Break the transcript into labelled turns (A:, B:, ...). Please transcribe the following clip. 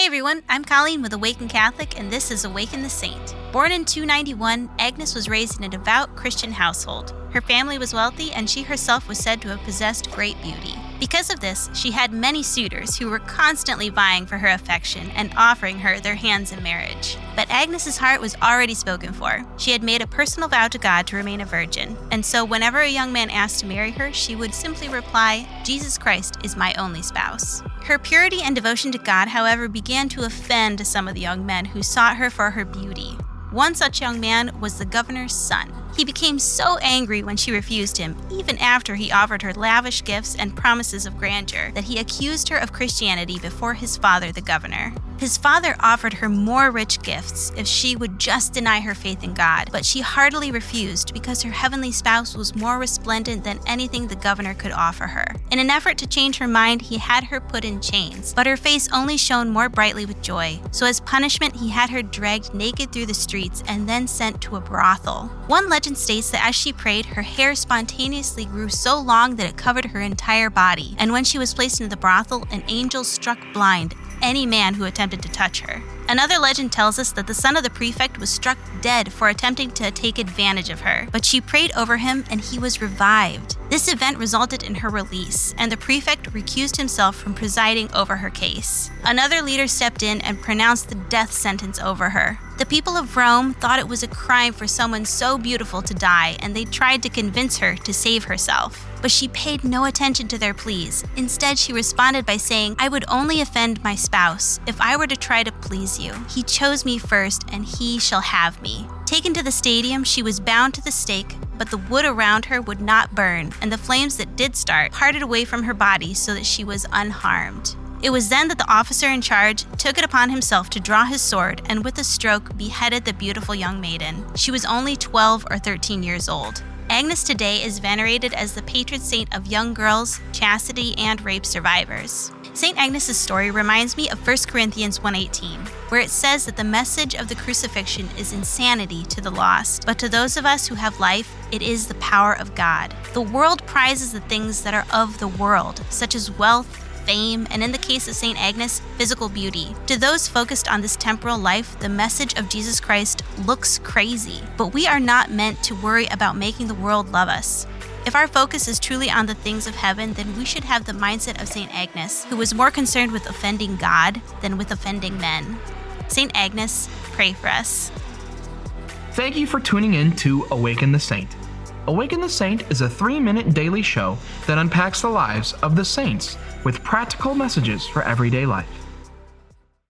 A: Hey everyone, I'm Colleen with Awaken Catholic, and this is Awaken the Saint. Born in 291, Agnes was raised in a devout Christian household. Her family was wealthy, and she herself was said to have possessed great beauty. Because of this, she had many suitors who were constantly vying for her affection and offering her their hands in marriage. But Agnes's heart was already spoken for. She had made a personal vow to God to remain a virgin, and so whenever a young man asked to marry her, she would simply reply, Jesus Christ is my only spouse. Her purity and devotion to God, however, began to offend some of the young men who sought her for her beauty. One such young man was the governor's son. He became so angry when she refused him, even after he offered her lavish gifts and promises of grandeur, that he accused her of Christianity before his father, the governor. His father offered her more rich gifts if she would just deny her faith in God, but she heartily refused because her heavenly spouse was more resplendent than anything the governor could offer her. In an effort to change her mind, he had her put in chains, but her face only shone more brightly with joy. So, as punishment, he had her dragged naked through the streets and then sent to a brothel. One legend states that as she prayed, her hair spontaneously grew so long that it covered her entire body, and when she was placed into the brothel, an angel struck blind any man who attempted to touch her. Another legend tells us that the son of the prefect was struck dead for attempting to take advantage of her, but she prayed over him and he was revived. This event resulted in her release, and the prefect recused himself from presiding over her case. Another leader stepped in and pronounced the death sentence over her. The people of Rome thought it was a crime for someone so beautiful to die, and they tried to convince her to save herself. But she paid no attention to their pleas. Instead, she responded by saying, I would only offend my spouse if I were to try to please you. He chose me first, and he shall have me. Taken to the stadium, she was bound to the stake, but the wood around her would not burn, and the flames that did start parted away from her body so that she was unharmed. It was then that the officer in charge took it upon himself to draw his sword and with a stroke beheaded the beautiful young maiden. She was only 12 or 13 years old. Agnes today is venerated as the patron saint of young girls, chastity, and rape survivors. St. Agnes' story reminds me of 1 Corinthians 1:18, where it says that the message of the crucifixion is insanity to the lost, but to those of us who have life, it is the power of God. The world prizes the things that are of the world, such as wealth, fame, and in the case of St. Agnes, physical beauty. To those focused on this temporal life, the message of Jesus Christ looks crazy, but we are not meant to worry about making the world love us. If our focus is truly on the things of heaven, then we should have the mindset of St. Agnes, who was more concerned with offending God than with offending men. St. Agnes, pray for us.
B: Thank you for tuning in to Awaken the Saint. Awaken the Saint is a three minute daily show that unpacks the lives of the saints with practical messages for everyday life.